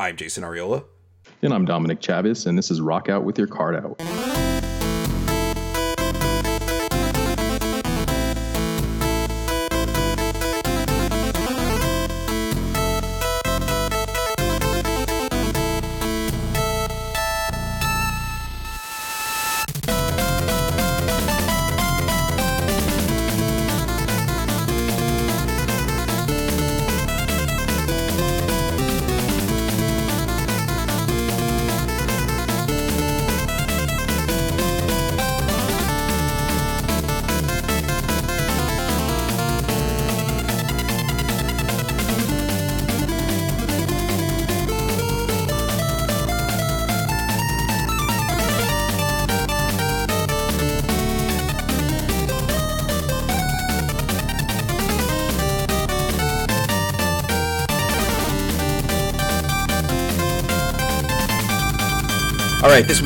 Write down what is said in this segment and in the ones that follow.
I'm Jason Arriola. And I'm Dominic Chavez, and this is Rock Out with Your Card Out.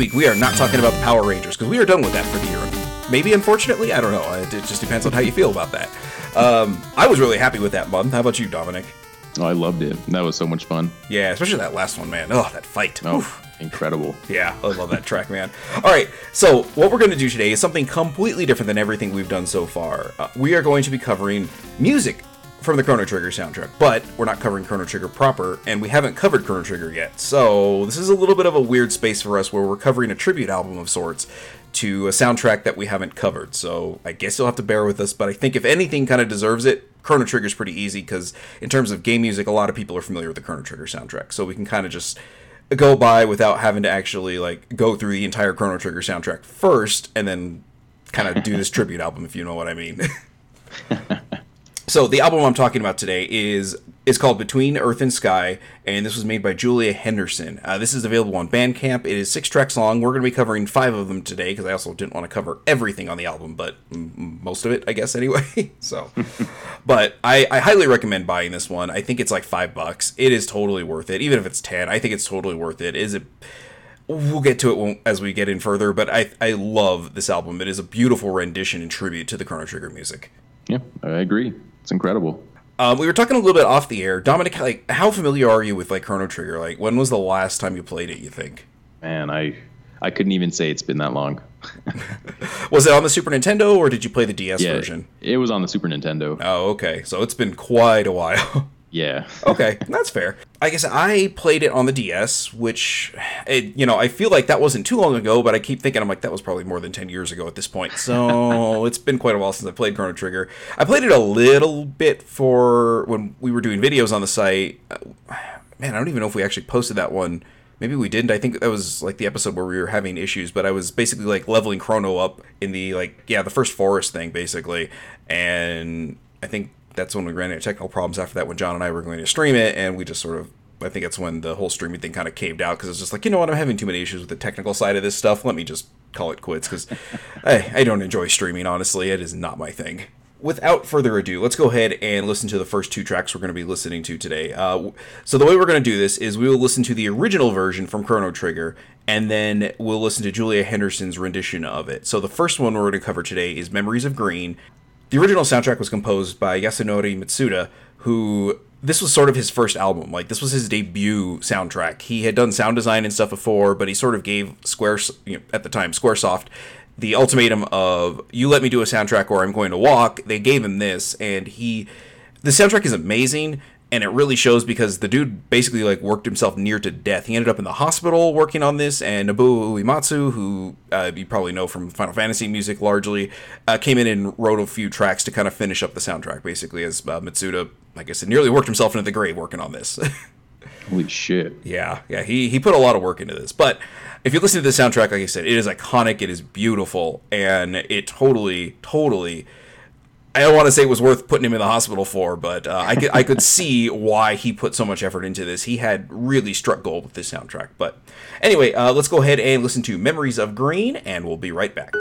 Week we are not talking about the Power Rangers because we are done with that for the year. Maybe, unfortunately, I don't know. It, it just depends on how you feel about that. Um, I was really happy with that month. How about you, Dominic? Oh, I loved it. That was so much fun. Yeah, especially that last one, man. Oh, that fight. Oh, Oof. incredible. Yeah, I love that track, man. All right, so what we're going to do today is something completely different than everything we've done so far. Uh, we are going to be covering music from the Chrono Trigger soundtrack, but we're not covering Chrono Trigger proper, and we haven't covered Chrono Trigger yet. So this is a little bit of a weird space for us where we're covering a tribute album of sorts to a soundtrack that we haven't covered. So I guess you'll have to bear with us, but I think if anything kind of deserves it, Chrono Trigger is pretty easy because in terms of game music, a lot of people are familiar with the Chrono Trigger soundtrack, so we can kind of just go by without having to actually like go through the entire Chrono Trigger soundtrack first and then kind of do this tribute album if you know what I mean. so the album I'm talking about today is is called Between Earth and Sky, and this was made by Julia Henderson. Uh, this is available on Bandcamp. It is six tracks long. We're going to be covering five of them today because I also didn't want to cover everything on the album, but m- most of it, I guess, anyway. so, but I, I highly recommend buying this one. I think it's like five bucks. It is totally worth it, even if it's ten. I think it's totally worth it. Is it? We'll get to it as we get in further, but I I love this album. It is a beautiful rendition and tribute to the Chrono Trigger music. Yeah, I agree. It's incredible. Um, we were talking a little bit off the air, Dominic. Like, how familiar are you with like Chrono Trigger? Like, when was the last time you played it? You think? Man, I I couldn't even say it's been that long. Was it on the Super Nintendo or did you play the DS Yeah, version? it was on the Super Nintendo. Oh, okay. So it's been quite a while. Yeah. okay, that's fair. I guess I played it on the DS, which, it, you know, I feel like that wasn't too long ago, but I keep thinking I'm like that was probably more than ten years ago at this point. So it's been quite a while since I played Chrono Trigger. I played it a little bit for when we were doing videos on the site. Uh, Man, I don't even know if we actually posted that one. Maybe we didn't. I think that was like the episode where we were having issues, but I was basically like leveling Chrono up in the like yeah the first forest thing basically, and I think that's when we ran into technical problems after that when John and I were going to stream it, and we just sort of I think that's when the whole streaming thing kind of caved out because it's just like you know what I'm having too many issues with the technical side of this stuff. Let me just call it quits because I I don't enjoy streaming honestly. It is not my thing. Without further ado, let's go ahead and listen to the first two tracks we're going to be listening to today. Uh, so the way we're going to do this is we will listen to the original version from Chrono Trigger, and then we'll listen to Julia Henderson's rendition of it. So the first one we're going to cover today is Memories of Green. The original soundtrack was composed by Yasunori Mitsuda, who this was sort of his first album. Like this was his debut soundtrack. He had done sound design and stuff before, but he sort of gave Square you know, at the time SquareSoft the ultimatum of you let me do a soundtrack or I'm going to walk. They gave him this, and he the soundtrack is amazing and it really shows because the dude basically like worked himself near to death. He ended up in the hospital working on this, and Nobuo Uematsu, who uh, you probably know from Final Fantasy music largely, uh, came in and wrote a few tracks to kind of finish up the soundtrack. Basically, as uh, Mitsuda, like I said, nearly worked himself into the grave working on this. Holy shit. Yeah, yeah, he he put a lot of work into this. But if you listen to the soundtrack, like I said, it is iconic, it is beautiful, and it totally, totally. I don't want to say it was worth putting him in the hospital for, but uh, I could I could see why he put so much effort into this. He had really struck gold with this soundtrack. But anyway, uh, let's go ahead and listen to "Memories of Green," and we'll be right back.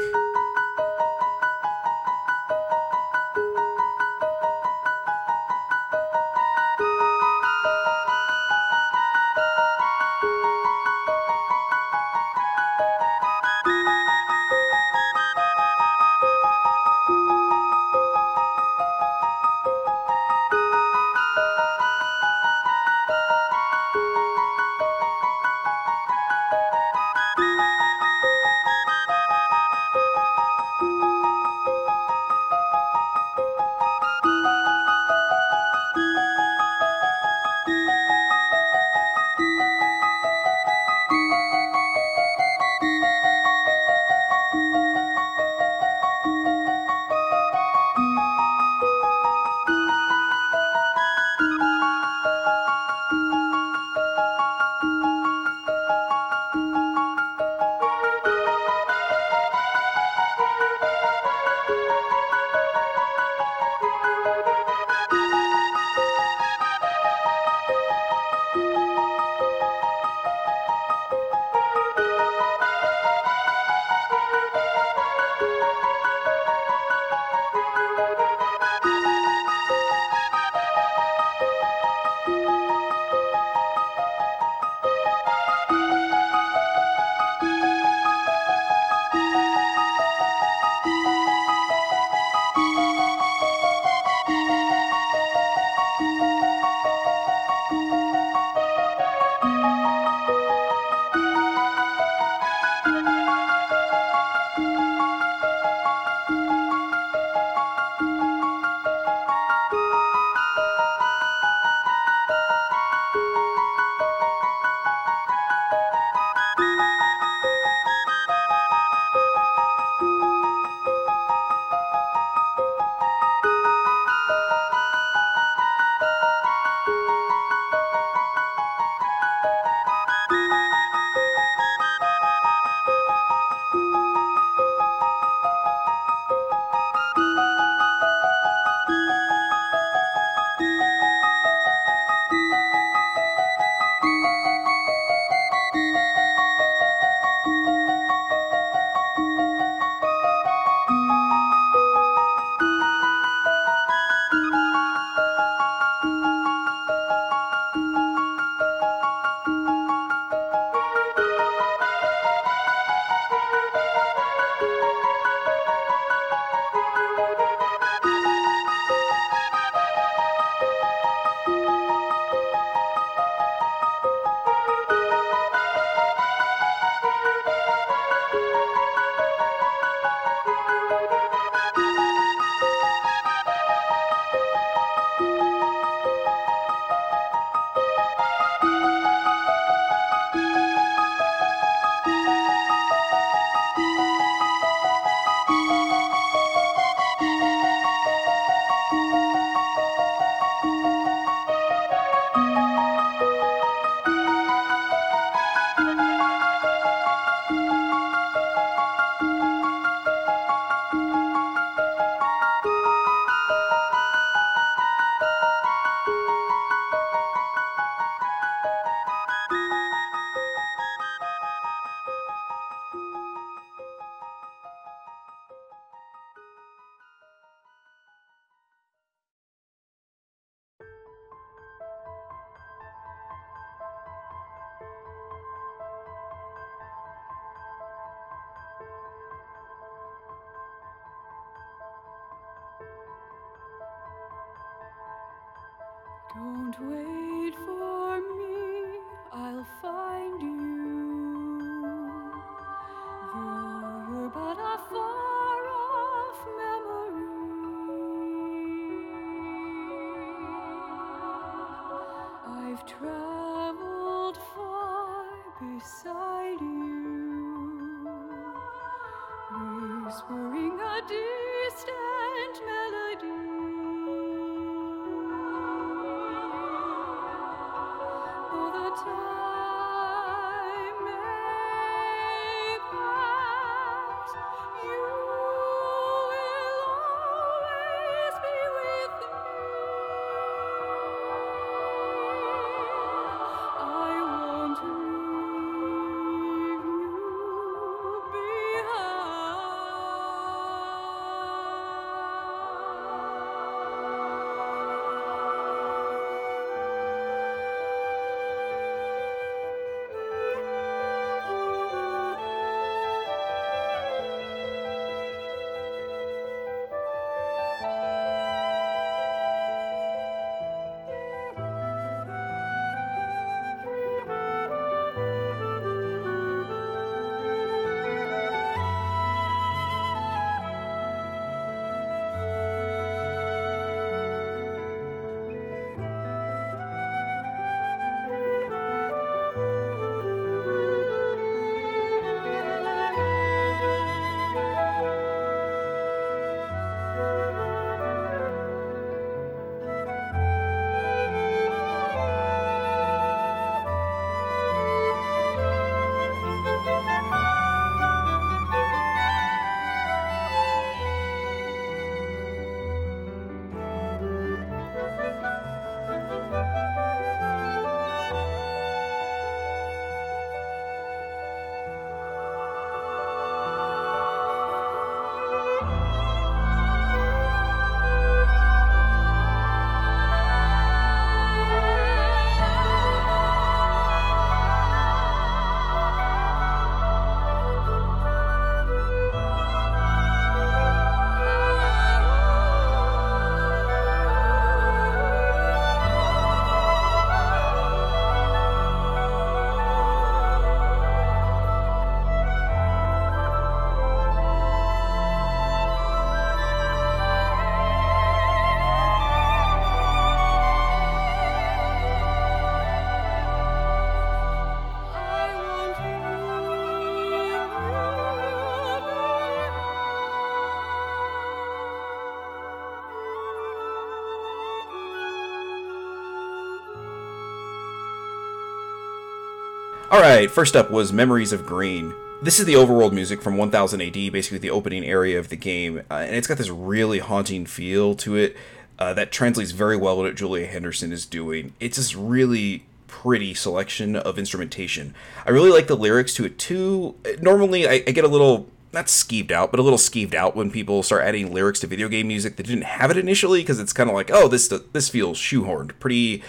Alright, first up was Memories of Green. This is the overworld music from 1000 AD, basically the opening area of the game, uh, and it's got this really haunting feel to it uh, that translates very well to what Julia Henderson is doing. It's this really pretty selection of instrumentation. I really like the lyrics to it too. Normally, I, I get a little not skeeved out, but a little skeeved out when people start adding lyrics to video game music that didn't have it initially, because it's kind of like, oh, this this feels shoehorned pretty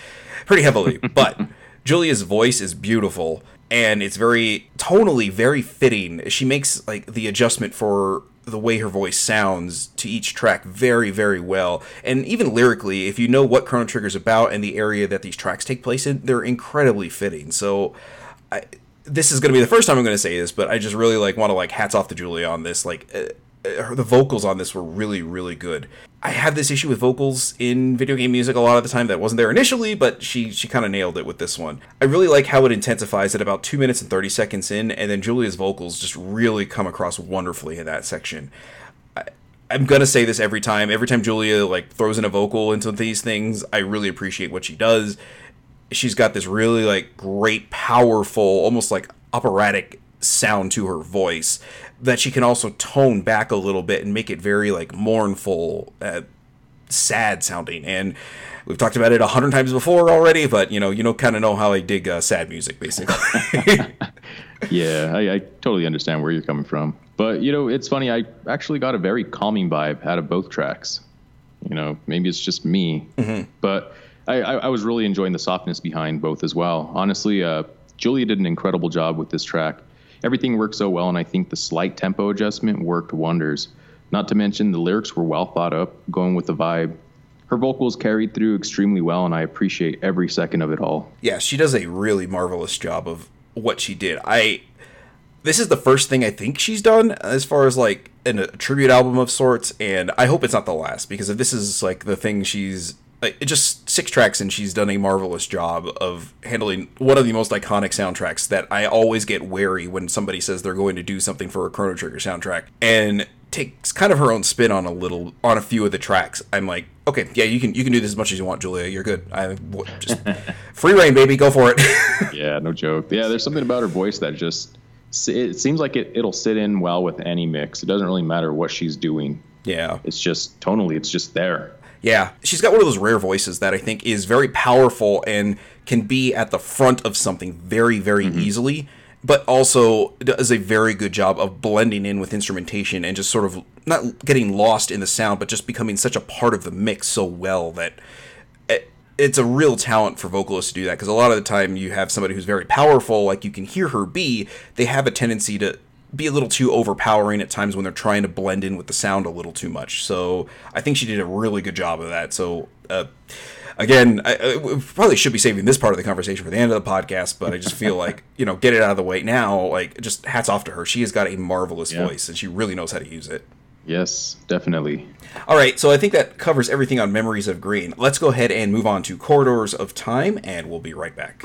pretty heavily. but Julia's voice is beautiful and it's very tonally very fitting. She makes like the adjustment for the way her voice sounds to each track very very well. And even lyrically, if you know what Chrono Trigger's about and the area that these tracks take place in, they're incredibly fitting. So I this is going to be the first time I'm going to say this, but I just really like want to like hats off to Julia on this. Like uh, uh, the vocals on this were really really good. I have this issue with vocals in video game music a lot of the time that wasn't there initially, but she she kind of nailed it with this one. I really like how it intensifies at about two minutes and thirty seconds in, and then Julia's vocals just really come across wonderfully in that section. I, I'm gonna say this every time. Every time Julia like throws in a vocal into these things, I really appreciate what she does. She's got this really like great, powerful, almost like operatic sound to her voice that she can also tone back a little bit and make it very like mournful, uh, sad sounding. And we've talked about it a hundred times before already, but you know, you know, kind of know how I dig uh, sad music, basically. Yeah, I, I totally understand where you're coming from. But, you know, it's funny. I actually got a very calming vibe out of both tracks. You know, maybe it's just me. But I, I, I was really enjoying the softness behind both as well. Honestly, uh, Julia did an incredible job with this track. Everything worked so well, and I think the slight tempo adjustment worked wonders. Not to mention, the lyrics were well thought up, going with the vibe. her vocals carried through extremely well, and I appreciate every second of it all. Yeah, she does a really marvelous job of what she did. I this is the first thing I think she's done as far as like an, a tribute album of sorts, and I hope it's not the last because if this is like the thing she's just six tracks and she's done a marvelous job of handling one of the most iconic soundtracks that I always get wary when somebody says they're going to do something for a Chrono Trigger soundtrack and takes kind of her own spin on a little on a few of the tracks. I'm like, okay, yeah, you can you can do this as much as you want, Julia. You're good. I just free reign, baby. Go for it. Yeah, no joke. Yeah, there's something about her voice that just it seems like it, it'll sit in well with any mix. It doesn't really matter what she's doing. yeah. It's just tonally, it's just there. Yeah, she's got one of those rare voices that I think is very powerful and can be at the front of something very, very mm-hmm. easily, but also does a very good job of blending in with instrumentation and just sort of not getting lost in the sound, but just becoming such a part of the mix so well that it, it's a real talent for vocalists to do that because a lot of the time you have somebody who's very powerful, like you can hear her be, they have a tendency to be a little too overpowering at times when they're trying to blend in with the sound a little too much. So I think she did a really good job of that. So uh, again, I, I probably should be saving this part of the conversation for the end of the podcast, but I just feel like you know, get it out of the way now. Like, just hats off to her. She has got a marvelous Yeah. voice, and she really knows how to use it. Yes, definitely. All right, so I think that covers everything on Memories of Green. Let's go ahead and move on to Corridors of Time, and we'll be right back.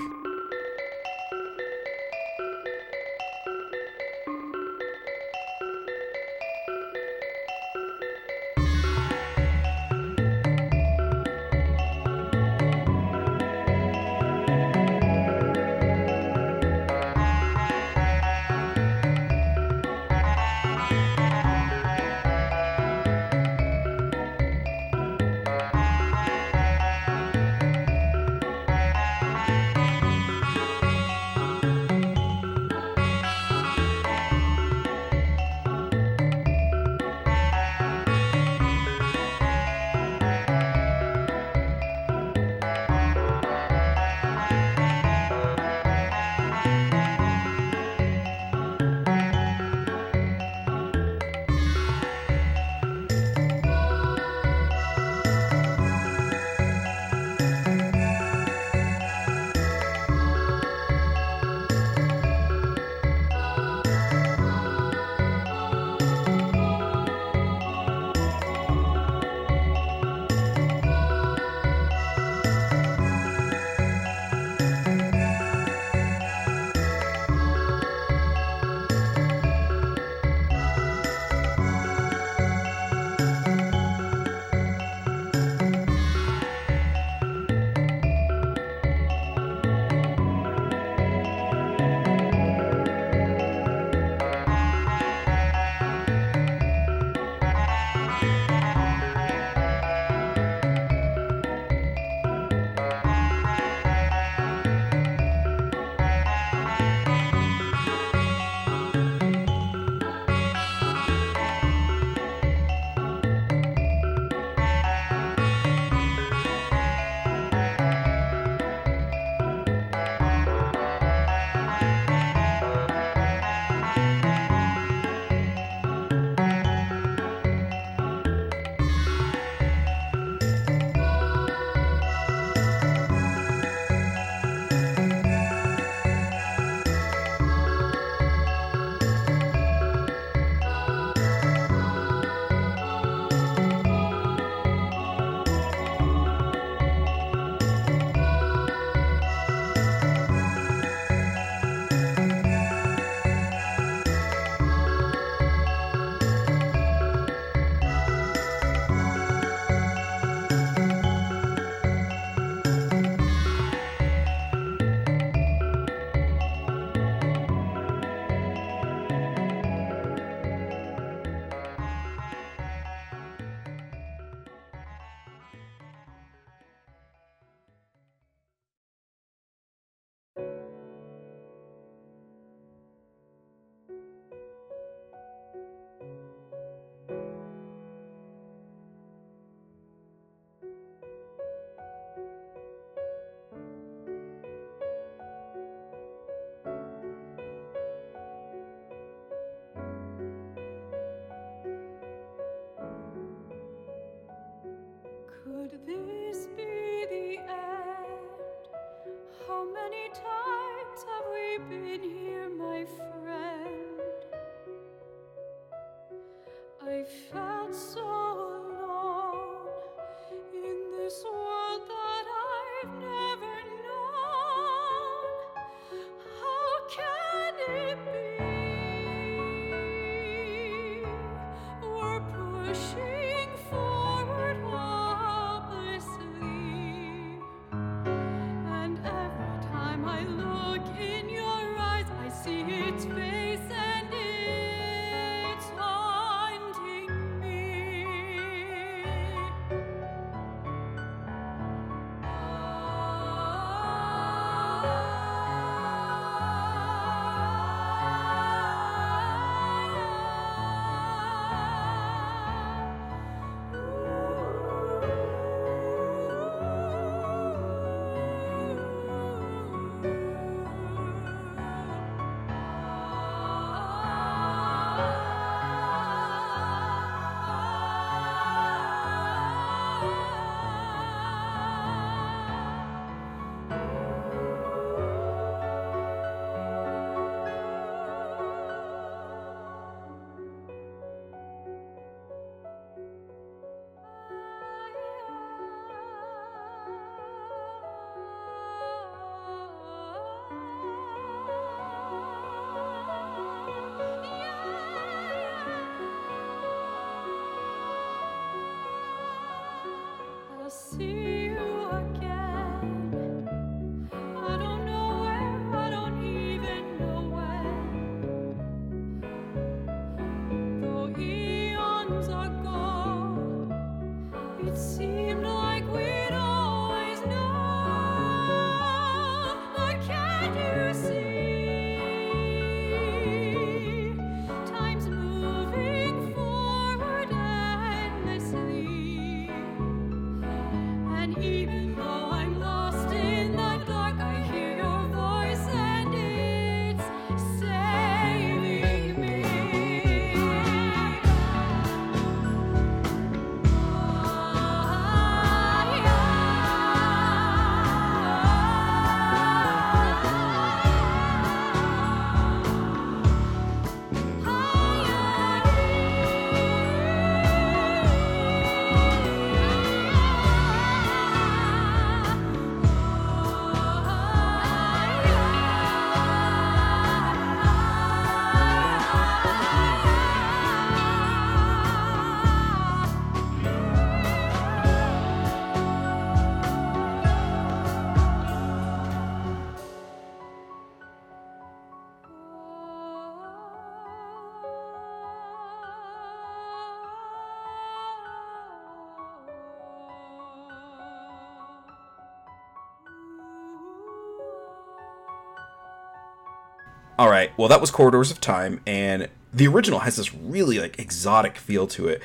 All right. Well, that was Corridors of Time, and the original has this really like exotic feel to it.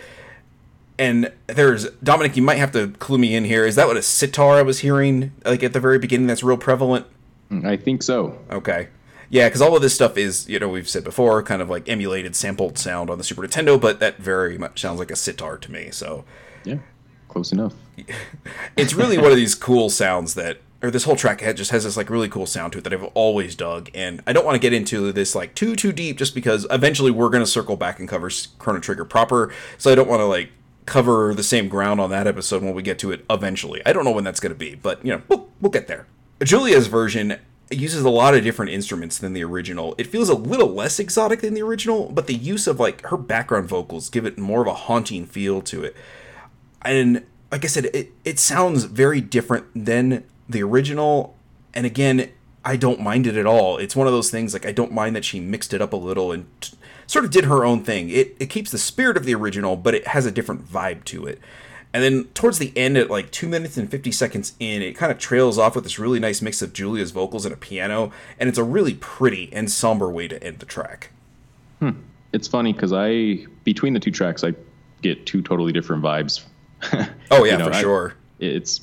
And there's Dominic. You might have to clue me in here. Is that what a sitar I was hearing like at the very beginning? That's real prevalent. Mm, I think so. Okay. Yeah, because all of this stuff is, you know, we've said before, kind of like emulated, sampled sound on the Super Nintendo, but that very much sounds like a sitar to me. So Yeah, close enough. it's really one of these cool sounds that or this whole track just has this like really cool sound to it that I've always dug and I don't want to get into this like too too deep just because eventually we're to circle back and cover Chrono Trigger proper so I don't want to like cover the same ground on that episode when we get to it eventually. I don't know when that's to be, but you know, we'll, we'll get there. Julia's version uses a lot of different instruments than the original. It feels a little less exotic than the original, but the use of like her background vocals give it more of a haunting feel to it and like I said, it, it sounds very different than the original. And again, I don't mind it at all. It's one of those things like I don't mind that she mixed it up a little and t- sort of did her own thing. It it keeps the spirit of the original, but it has a different vibe to it. And then towards the end, at like two minutes and fifty seconds in, it kind of trails off with this really nice mix of Julia's vocals and a piano, and it's a really pretty and somber way to end the track. Hmm. It's funny because I between the two tracks, I get two totally different vibes. Oh yeah, You know, for I- sure. It's,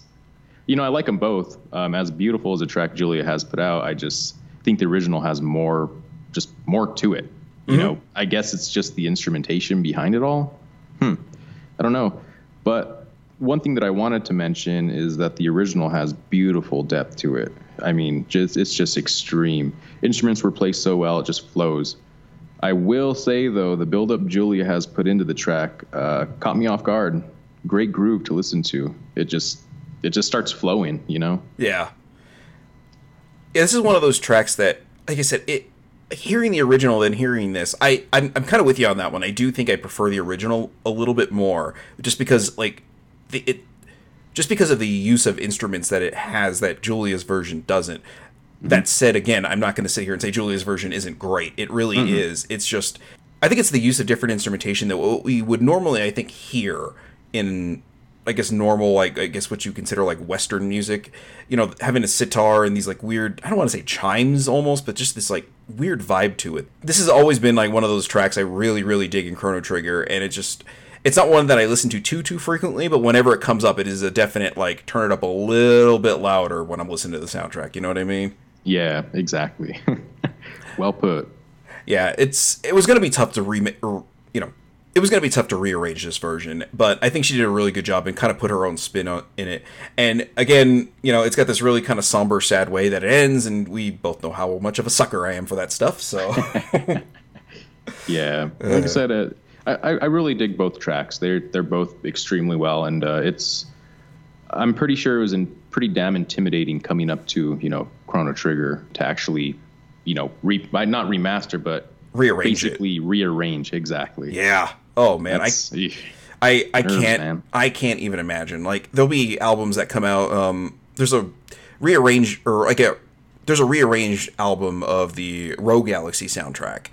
you know, I like them both. Um, as beautiful as the track Julia has put out, I just think the original has more, just more to it. You Mm-hmm. know, I guess it's just the instrumentation behind it all. Hmm. I don't know, but one thing that I wanted to mention is that the original has beautiful depth to it. I mean, just it's just extreme. Instruments were placed so well, it just flows. I will say though, the build-up Julia has put into the track uh, caught me off guard. Great groove to listen to. It just it just starts flowing, you know. Yeah. Yeah, this is one of those tracks that, like I said, it hearing the original and hearing this, I I'm, I'm kind of with you on that one. I do think I prefer the original a little bit more, just because like the it just because of the use of instruments that it has that Julia's version doesn't. Mm-hmm. That said, again, I'm not going to sit here and say Julia's version isn't great. It really is. It's just, I think it's the use of different instrumentation that what we would normally, I think, hear in, I guess, normal, like, I guess what you consider like Western music. You know, having a sitar and these like weird, I don't want to say chimes almost, but just this like weird vibe to it. This has always been like one of those tracks I really, really dig in Chrono Trigger, and it just, it's not one that I listen to too too frequently, but whenever it comes up, it is a definite like turn it up a little bit louder when I'm listening to the soundtrack. You know what I mean? Yeah, exactly. well put. Yeah, it's it was gonna be tough to remake, or you know, it was gonna be tough to rearrange this version, but I think she did a really good job and kind of put her own spin on, in it. And again, you know, it's got this really kind of somber, sad way that it ends, and we both know how much of a sucker I am for that stuff. So Yeah, like I said, uh, I I really dig both tracks. They're they're both extremely well, and uh, it's I'm pretty sure it was in pretty damn intimidating coming up to you know Chrono Trigger to actually you know re not remaster but rearrange it. basically rearrange exactly. Yeah. Oh man, I That's- eesh. I I Nerves, can't man. I can't even imagine. Like there'll be albums that come out. Um, there's a rearrange or like a there's a rearranged album of the Rogue Galaxy soundtrack.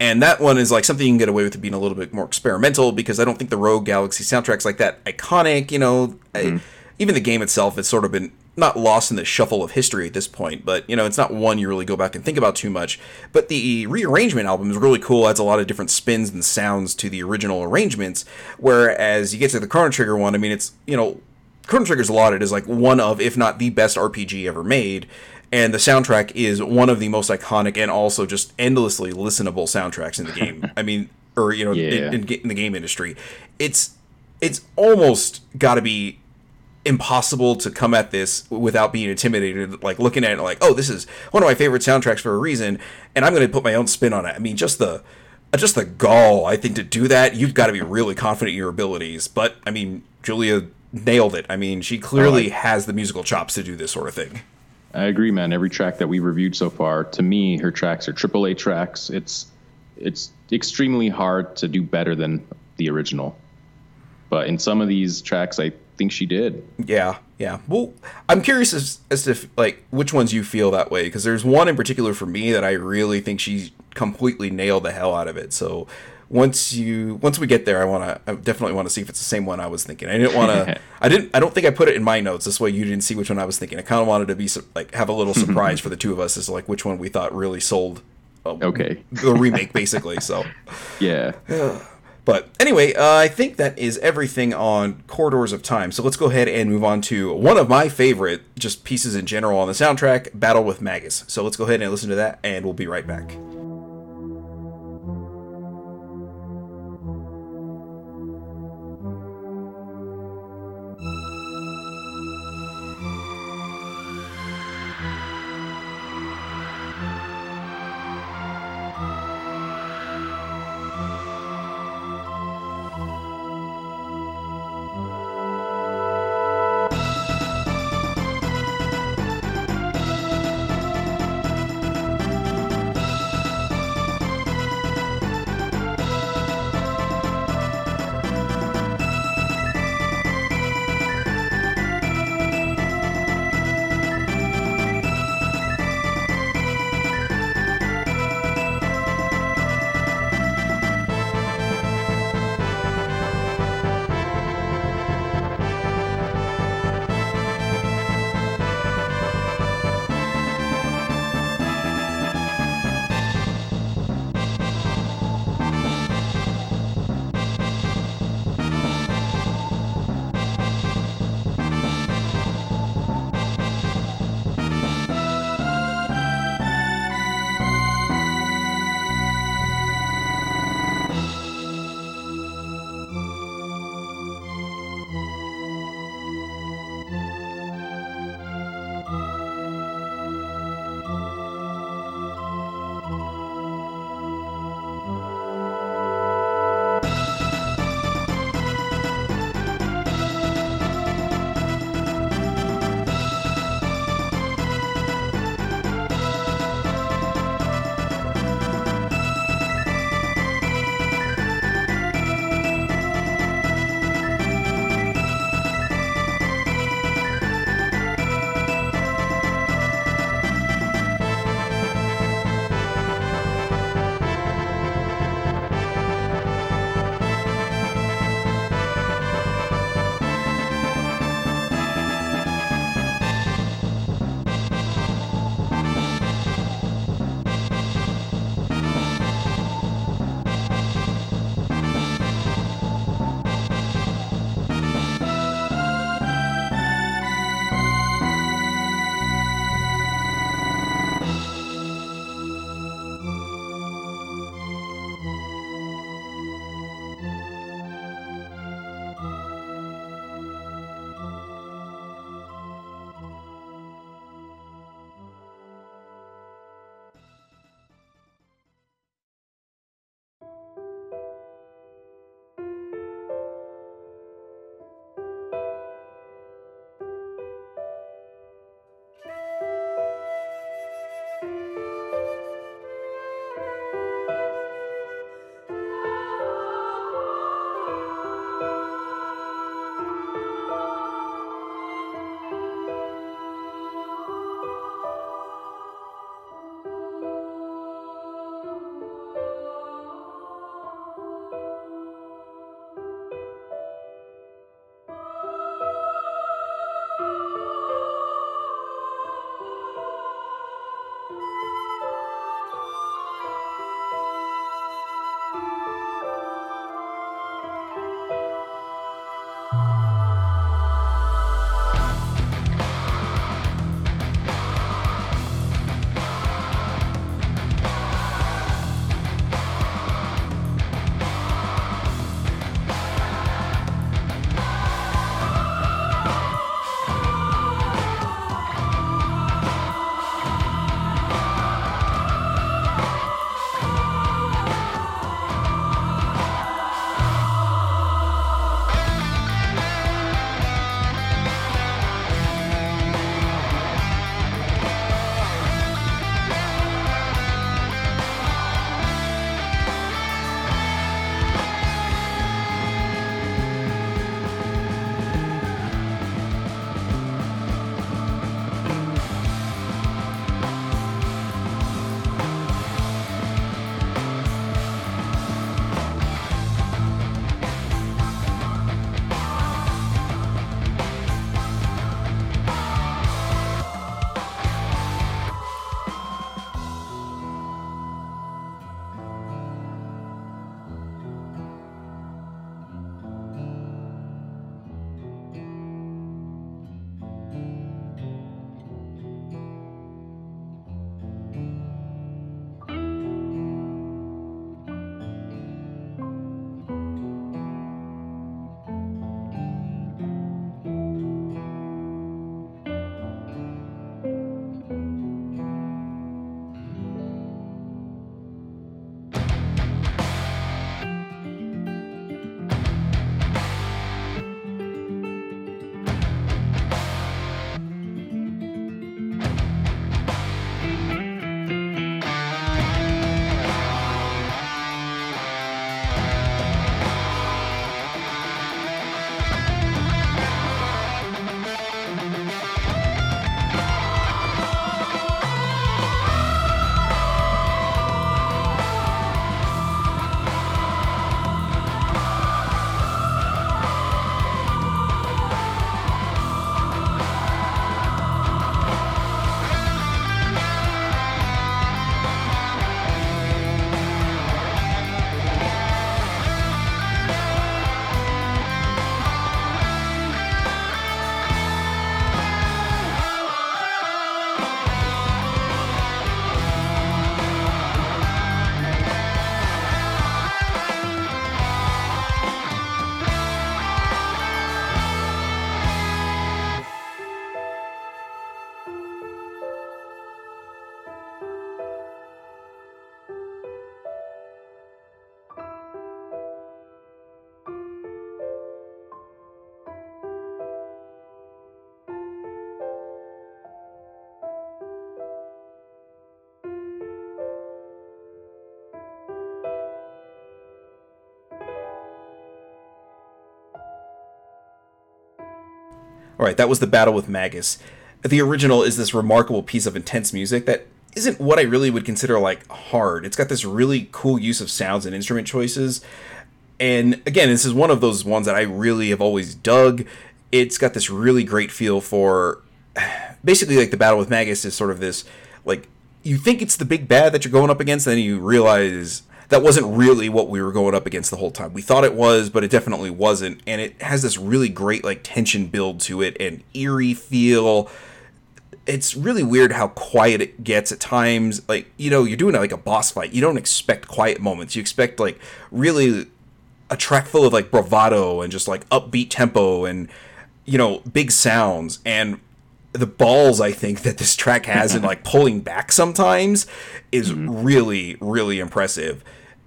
And that one is like something you can get away with being a little bit more experimental because I don't think the Rogue Galaxy soundtrack's like that iconic, you know. I, even the game itself has sort of been not lost in the shuffle of history at this point, but you know, it's not one you really go back and think about too much. But the rearrangement album is really cool, adds a lot of different spins and sounds to the original arrangements. Whereas you get to the Chrono Trigger one, I mean, it's you know, Chrono Trigger's lauded as like one of, if not the best RPG ever made. And the soundtrack is one of the most iconic and also just endlessly listenable soundtracks in the game. I mean, or you know, Yeah. in, in, in the game industry, it's it's almost got to be impossible to come at this without being intimidated like looking at it like oh this is one of my favorite soundtracks for a reason and i'm going to put my own spin on it i mean just the just the gall i think to do that you've got to be really confident in your abilities but i mean julia nailed it i mean she clearly Oh, has the musical chops to do this sort of thing I agree, man. Every track that we reviewed so far, to me, her tracks are AAA tracks. It's it's extremely hard to do better than the original. But in some of these tracks, I think she did. Yeah, yeah. Well, I'm curious as as to if, like which ones you feel that way because there's one in particular for me that I really think she completely nailed the hell out of it. So once you once we get there, I want to I definitely want to see if it's the same one I was thinking. I didn't want to. I didn't. I don't think I put it in my notes. This way you didn't see which one I was thinking. I kind of wanted to be like have a little surprise for the two of us as to like which one we thought really sold. uh, Okay. The remake, basically. So. Yeah. But anyway, uh, I think that is everything on Corridors of Time. So let's go ahead and move on to one of my favorite just pieces in general on the soundtrack, Battle with Magus. So let's go ahead and listen to that, and we'll be right back. All right, that was the battle with Magus. The original is this remarkable piece of intense music that isn't what I really would consider like hard. It's got this really cool use of sounds and instrument choices. And again, this is one of those ones that I really have always dug. It's got this really great feel for basically like the battle with Magus is sort of this like you think it's the big bad that you're going up against, and then you realize that wasn't really what we were going up against the whole time. We thought it was, but it definitely wasn't. And it has this really great like tension build to it and eerie feel. It's really weird how quiet it gets at times. Like, you know, you're doing like a boss fight. You don't expect quiet moments. You expect like really a track full of like bravado and just like upbeat tempo and you know, big sounds and the balls I think that this track has in like pulling back sometimes is mm-hmm. really really impressive.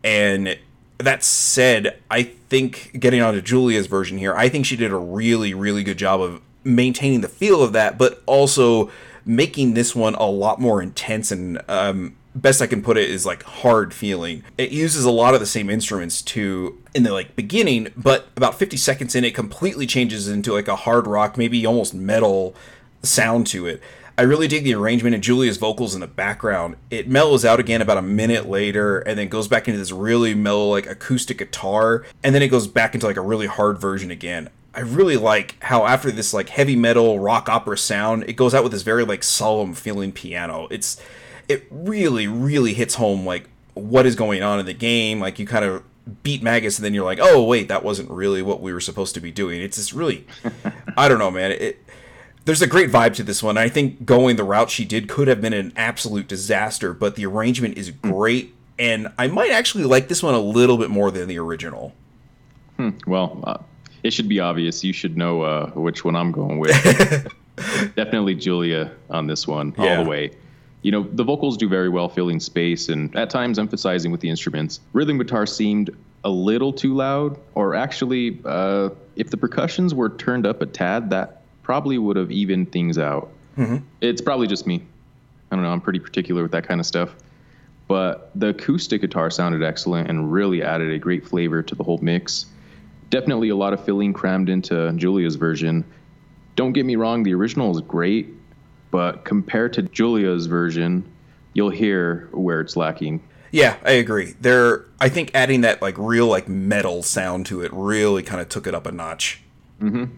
And that said, I think getting onto Julia's version here, I think she did a really really good job of maintaining the feel of that, but also making this one a lot more intense and um, best I can put it is like hard feeling. It uses a lot of the same instruments too in the like beginning, but about 50 seconds in it completely changes into like a hard rock, maybe almost metal sound to it. I really dig the arrangement and Julia's vocals in the background. It mellows out again about a minute later and then goes back into this really mellow like acoustic guitar and then it goes back into like a really hard version again. I really like how after this like heavy metal rock opera sound, it goes out with this very like solemn feeling piano. It's it really really hits home like what is going on in the game. Like you kind of beat Magus and then you're like, "Oh, wait, that wasn't really what we were supposed to be doing." It's just really I don't know, man. It there's a great vibe to this one. I think going the route she did could have been an absolute disaster, but the arrangement is great, and I might actually like this one a little bit more than the original. Well, uh, it should be obvious. You should know uh, which one I'm going with. Definitely Julia on this one, Yeah. all the way. You know, the vocals do very well filling space and at times emphasizing with the instruments. Rhythm guitar seemed a little too loud, or actually, uh, if the percussions were turned up a tad, that probably would have evened things out. Mm-hmm. It's probably just me. I don't know. I'm pretty particular with that kind of stuff. But the acoustic guitar sounded excellent and really added a great flavor to the whole mix. Definitely a lot of filling crammed into Julia's version. Don't get me wrong, the original is great, but compared to Julia's version, you'll hear where it's lacking. Yeah, I agree. There, I think adding that like real like metal sound to it really kind of took it up a notch.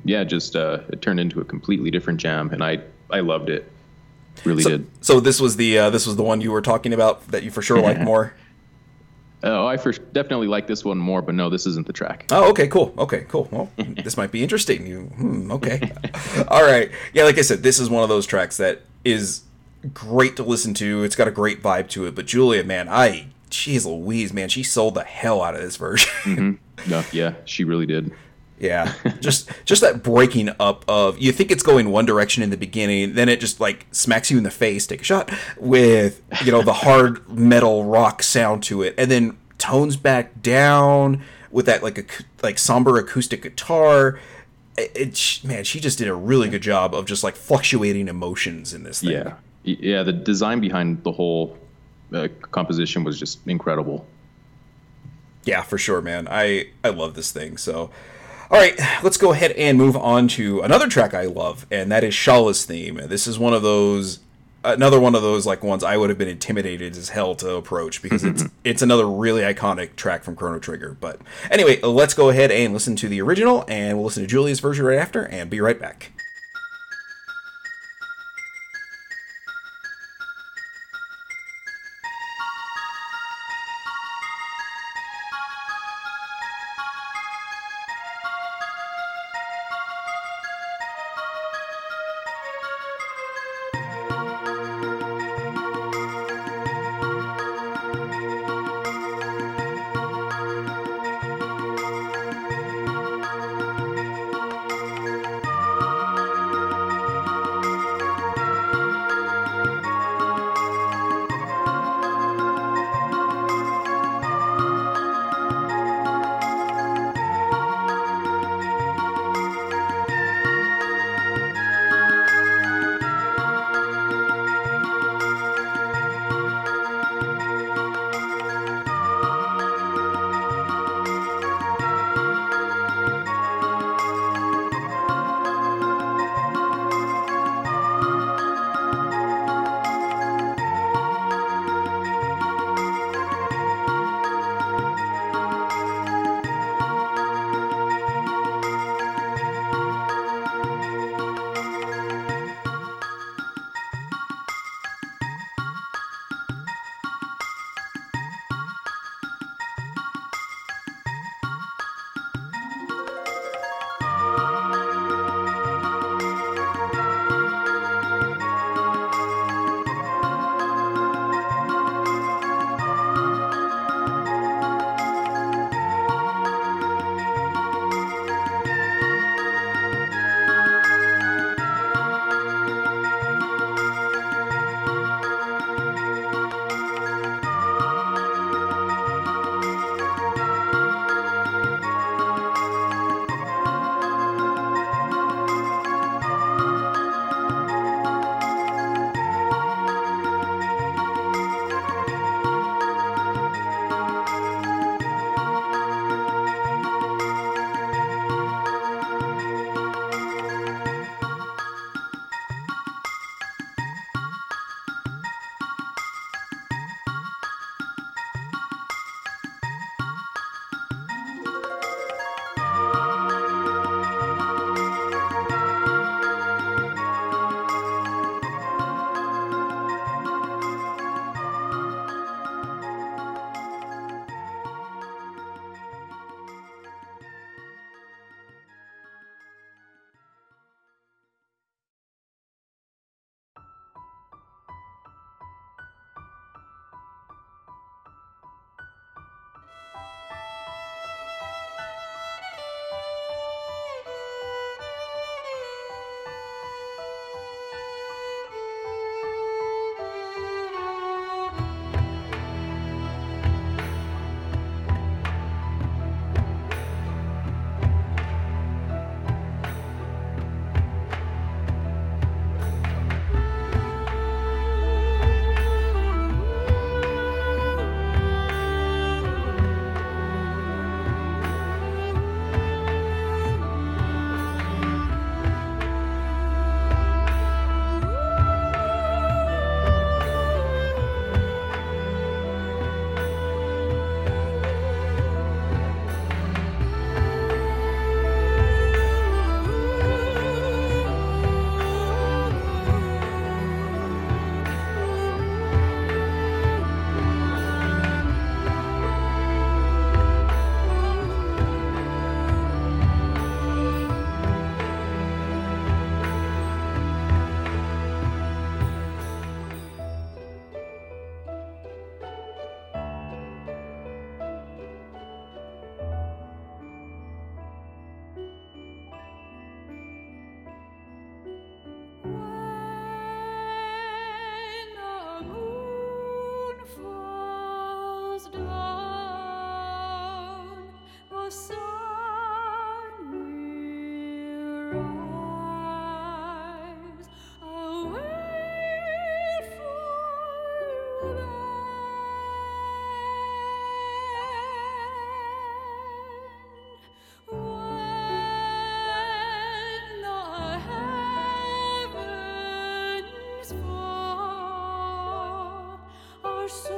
Yeah, just uh, it turned into a completely different jam, and I I loved it. Really So, did. so this was the uh, this was the one you were talking about that you for sure like more. Oh, I first definitely like this one more, but no, this isn't the track. Oh, okay, cool. Okay, cool. Well, this might be interesting. You, hmm, okay, all right. Yeah, like I said, this is one of those tracks that is great to listen to. It's got a great vibe to it. But Julia, man, I, jeez Louise, man, she sold the hell out of this version. No, yeah, she really did. Yeah, just just that breaking up of you think it's going one direction in the beginning, then it just like smacks you in the face. Take a shot with you know the hard metal rock sound to it, and then tones back down with that like a like somber acoustic guitar. It, it man, she just did a really good job of just like fluctuating emotions in this thing. Yeah, yeah. The design behind the whole uh, composition was just incredible. Yeah, for sure, man. I I love this thing. So, all right, let's go ahead and move on to another track I love, and that is Schala's theme. This is one of those, another one of those like ones I would have been intimidated as hell to approach because it's mm-hmm. it's another really iconic track from Chrono Trigger. But anyway, let's go ahead and listen to the original, and we'll listen to Julia's version right after, and be right back. you're so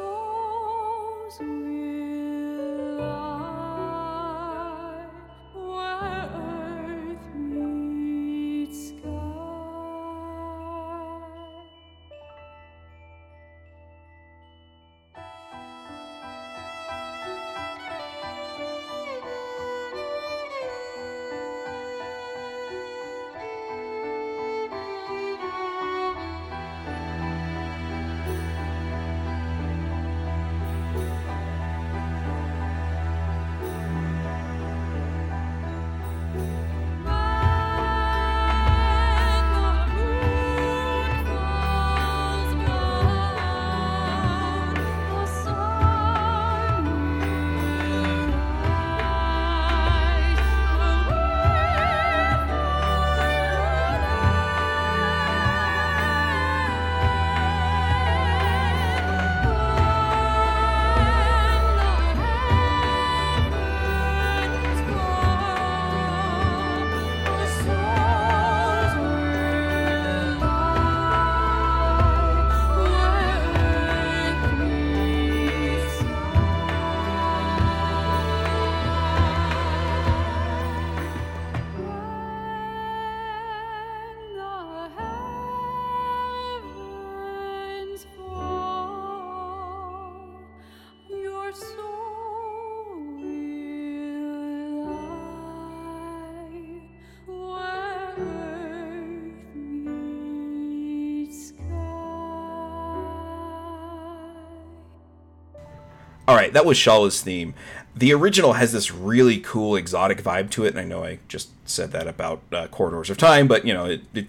right, that was Schala's theme. The original has this really cool exotic vibe to it, and I know I just said that about uh, Corridors of Time, but you know, it, it,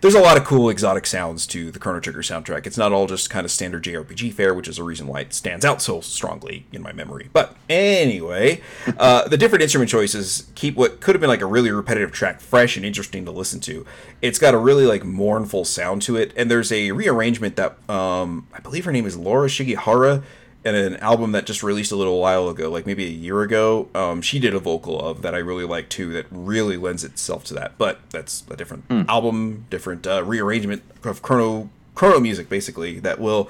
there's a lot of cool exotic sounds to the Chrono Trigger soundtrack. It's not all just kind of standard JRPG fare, which is a reason why it stands out so strongly in my memory. But anyway, uh, the different instrument choices keep what could have been like a really repetitive track fresh and interesting to listen to. It's got a really like mournful sound to it, and there's a rearrangement that um, I believe her name is Laura Shigihara and an album that just released a little while ago, like maybe a year ago, um, she did a vocal of that I really like too. That really lends itself to that. But that's a different album, different uh, rearrangement of chrono chrono music, basically. That will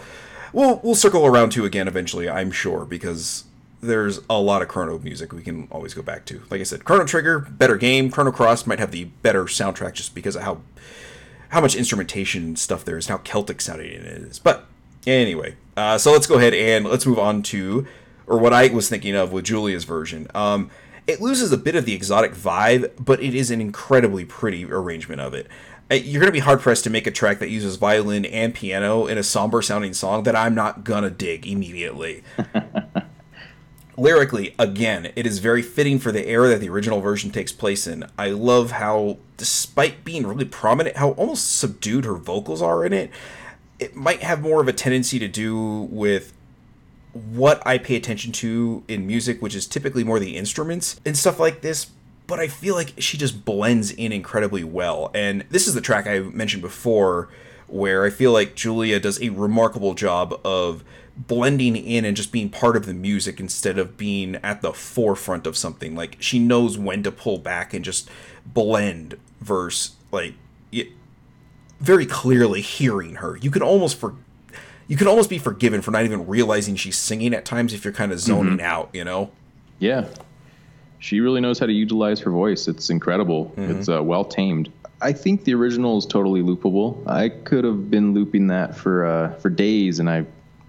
we'll we'll circle around to again eventually, I'm sure, because there's a lot of chrono music we can always go back to. Like I said, Chrono Trigger, better game. Chrono Cross might have the better soundtrack just because of how how much instrumentation stuff there is, and how Celtic sounding it is. But anyway, uh, so let's go ahead and let's move on to, or what I was thinking of with Julia's version. Um, it loses a bit of the exotic vibe, but it is an incredibly pretty arrangement of it. Uh, You're going to be hard pressed to make a track that uses violin and piano in a somber sounding song that I'm not going to dig immediately. Lyrically, again, it is very fitting for the era that the original version takes place in. I love how, despite being really prominent, how almost subdued her vocals are in it. It might have more of a tendency to do with what I pay attention to in music, which is typically more the instruments and stuff like this. But I feel like she just blends in incredibly well. And this is the track I mentioned before, where I feel like Julia does a remarkable job of blending in and just being part of the music instead of being at the forefront of something. Like she knows when to pull back and just blend verse like very clearly hearing her. You can almost for you can almost be forgiven for not even realizing she's singing at times if you're kind of zoning out, you know? Yeah. She really knows how to utilize her voice. It's incredible. It's uh, well tamed. I think the original is totally loopable. I could have been looping that for uh, for days, and I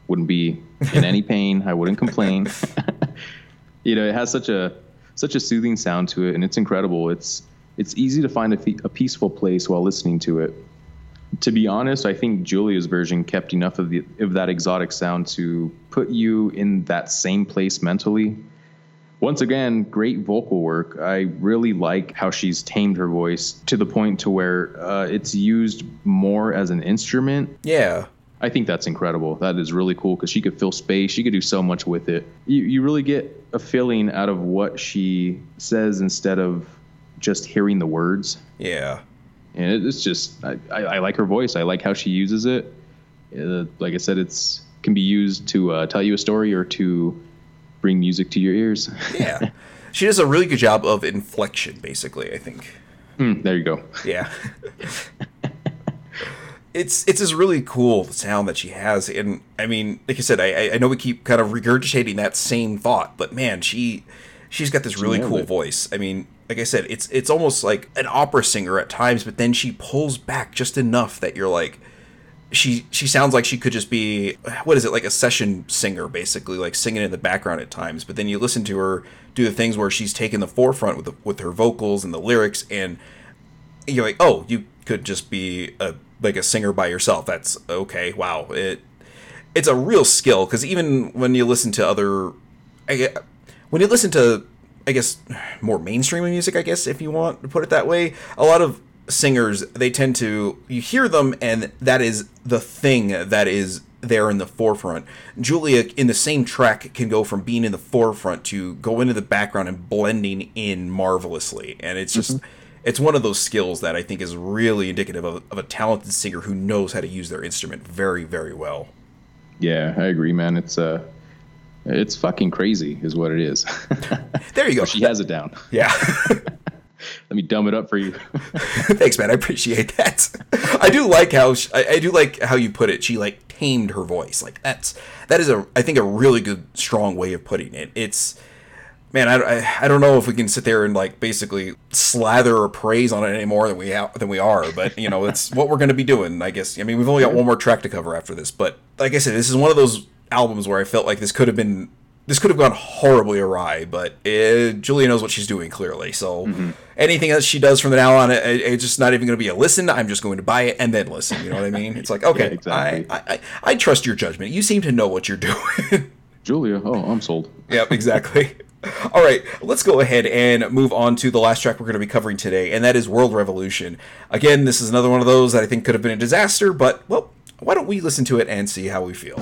wouldn't be in any pain. I wouldn't complain. you know, it has such a such a soothing sound to it, and it's incredible. It's it's easy to find a, fe- a peaceful place while listening to it. To be honest, I think Julia's version kept enough of the of that exotic sound to put you in that same place mentally once again, great vocal work. I really like how she's tamed her voice to the point to where uh, it's used more as an instrument. Yeah. I think that's incredible. That is really cool because she could fill space. She could do so much with it. You, you really get a feeling out of what she says instead of just hearing the words. Yeah. And it's just, I, I, I like her voice. I like how she uses it. Uh, like I said, it's can be used to uh, tell you a story or to bring music to your ears. Yeah. she does a really good job of inflection, basically, I think. Hmm, there you go. Yeah. it's it's this really cool sound that she has, and I mean, like I said, I I know we keep kind of regurgitating that same thought, but man, she she's got this really cool voice. I mean, like I said, it's it's almost like an opera singer at times, but then she pulls back just enough that you're like. She she sounds like she could just be what is it like a session singer basically like singing in the background at times but then you listen to her do the things where she's taking the forefront with the, with her vocals and the lyrics and you're like, oh, you could just be a like a singer by yourself. That's okay. Wow, it it's a real skill because even when you listen to other, I when you listen to, I guess more mainstream music, I guess if you want to put it that way, a lot of singers they tend to you hear them and that is the thing that is there in the forefront. Julia in the same track can go from being in the forefront to go into the background and blending in marvelously. And it's just it's one of those skills that I think is really indicative of, of a talented singer who knows how to use their instrument very, very well. Yeah, I agree, man. It's uh, it's fucking crazy, is what it is. There you go. she has it down. Yeah. Let me dumb it up for you. Thanks, man. I appreciate that. I do like how sh I, I do like how you put it. She like tamed her voice. Like that's that is a I think a really good strong way of putting it. It's man, I, I, I don't know if we can sit there and like basically slather or praise on it any more than we ha- than we are, but you know it's what we're going to be doing. I guess. I mean, we've only got one more track to cover after this, but like I said, this is one of those albums where I felt like this could have been this could have gone horribly awry, but uh Julia knows what she's doing clearly. So mm-hmm. anything that she does from now on, it, it's just not even going to be a listen. I'm just going to buy it and then listen. You know what I mean? It's like okay, Yeah, exactly. I, I I I trust your judgment. You seem to know what you're doing. Julia, oh, I'm sold. Yep, exactly. All right, let's go ahead and move on to the last track we're going to be covering today, and that is World Revolution. Again, this is another one of those that I think could have been a disaster, but, well, why don't we listen to it and see how we feel?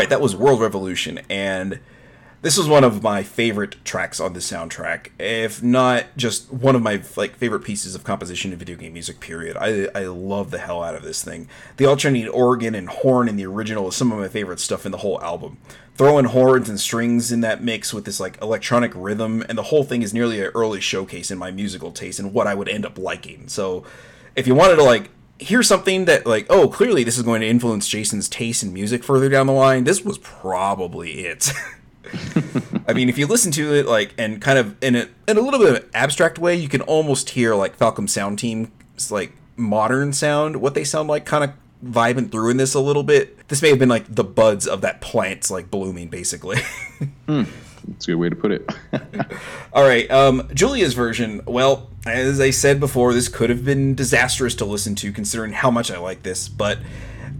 Right, that was World Revolution, and this was one of my favorite tracks on the soundtrack, if not just one of my like favorite pieces of composition in video game music. Period. I I love the hell out of this thing. The alternating organ and horn in the original is some of my favorite stuff in the whole album. Throwing horns and strings in that mix with this like electronic rhythm, and the whole thing is nearly an early showcase in my musical taste and what I would end up liking. So, if you wanted to like hear something that like oh clearly this is going to influence Jason's taste in music further down the line, this was probably it. I mean, if you listen to it like and kind of in a in a little bit of an abstract way, you can almost hear like Falcom Sound Team's like modern sound, what they sound like, kind of vibing through in this a little bit. This may have been like the buds of that plant like blooming, basically. Hmm. That's a good way to put it. All right, um, Julia's version. Well, as I said before, this could have been disastrous to listen to, considering how much I like this, but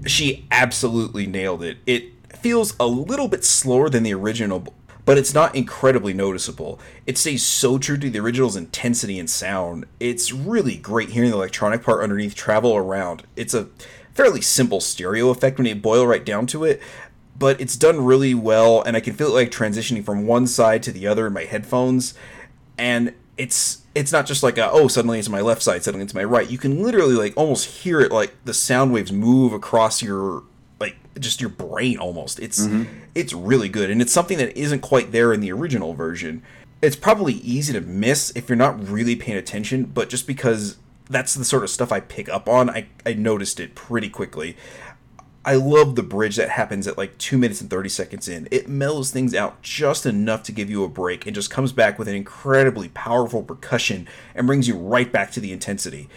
she absolutely nailed it. It feels a little bit slower than the original, but it's not incredibly noticeable. It stays so true to the original's intensity and sound. It's really great hearing the electronic part underneath travel around. It's a fairly simple stereo effect when you boil right down to it, but it's done really well, and I can feel it like transitioning from one side to the other in my headphones, and it's it's not just like a, oh suddenly it's my left side suddenly it's my right. You can literally like almost hear it like the sound waves move across your like just your brain almost. It's mm-hmm. it's really good and it's something that isn't quite there in the original version. It's probably easy to miss if you're not really paying attention but just because that's the sort of stuff i pick up on i, I noticed it pretty quickly I love the bridge that happens at like 2 minutes and 30 seconds in. It mellows things out just enough to give you a break and just comes back with an incredibly powerful percussion and brings you right back to the intensity.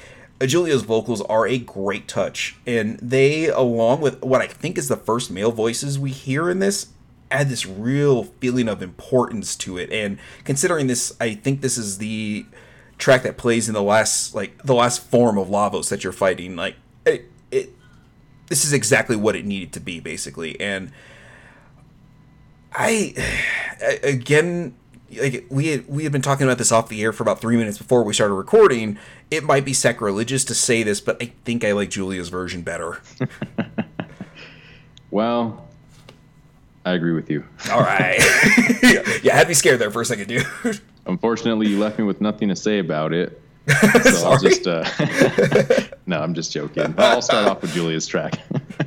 Julia's vocals are a great touch, and they, along with what I think is the first male voices we hear in this, add this real feeling of importance to it. And considering this, I think this is the track that plays in the last like the last form of Lavos that you're fighting. Like this is exactly what it needed to be basically. And i again like we had we had been talking about this off the air for about three minutes before we started recording. It might be sacrilegious to say this but i think i like julia's version better. Well, I agree with you. all right. Yeah had me scared there for a second dude. Unfortunately, you left me with nothing to say about it. So I'll just. Uh, no, I'm just joking. I'll start off with Julia's track.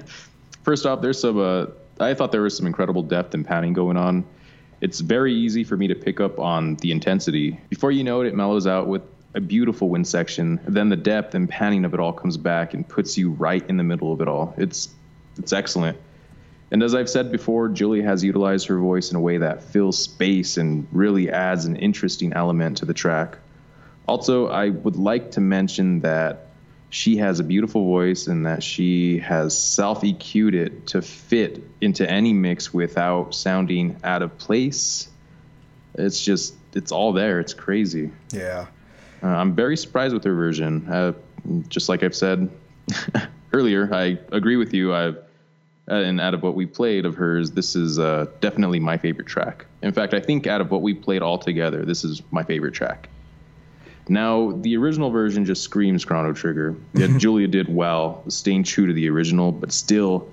First off, there's some. Uh, I thought there was some incredible depth and panning going on. It's very easy for me to pick up on the intensity. Before you know it, it mellows out with a beautiful wind section. Then the depth and panning of it all comes back and puts you right in the middle of it all. It's it's excellent. And as I've said before, Julia has utilized her voice in a way that fills space and really adds an interesting element to the track. Also, I would like to mention that she has a beautiful voice and that she has self EQ'd it to fit into any mix without sounding out of place. It's just, it's all there. It's crazy. yeah Uh, I'm very surprised with her version. Uh, just like I've said earlier, I agree with you. I've uh, and out of what we played of hers, this is uh, definitely my favorite track. In fact, I think out of what we played all together, this is my favorite track. Now, the original version just screams Chrono Trigger. Yeah, Julia did well, staying true to the original, but still,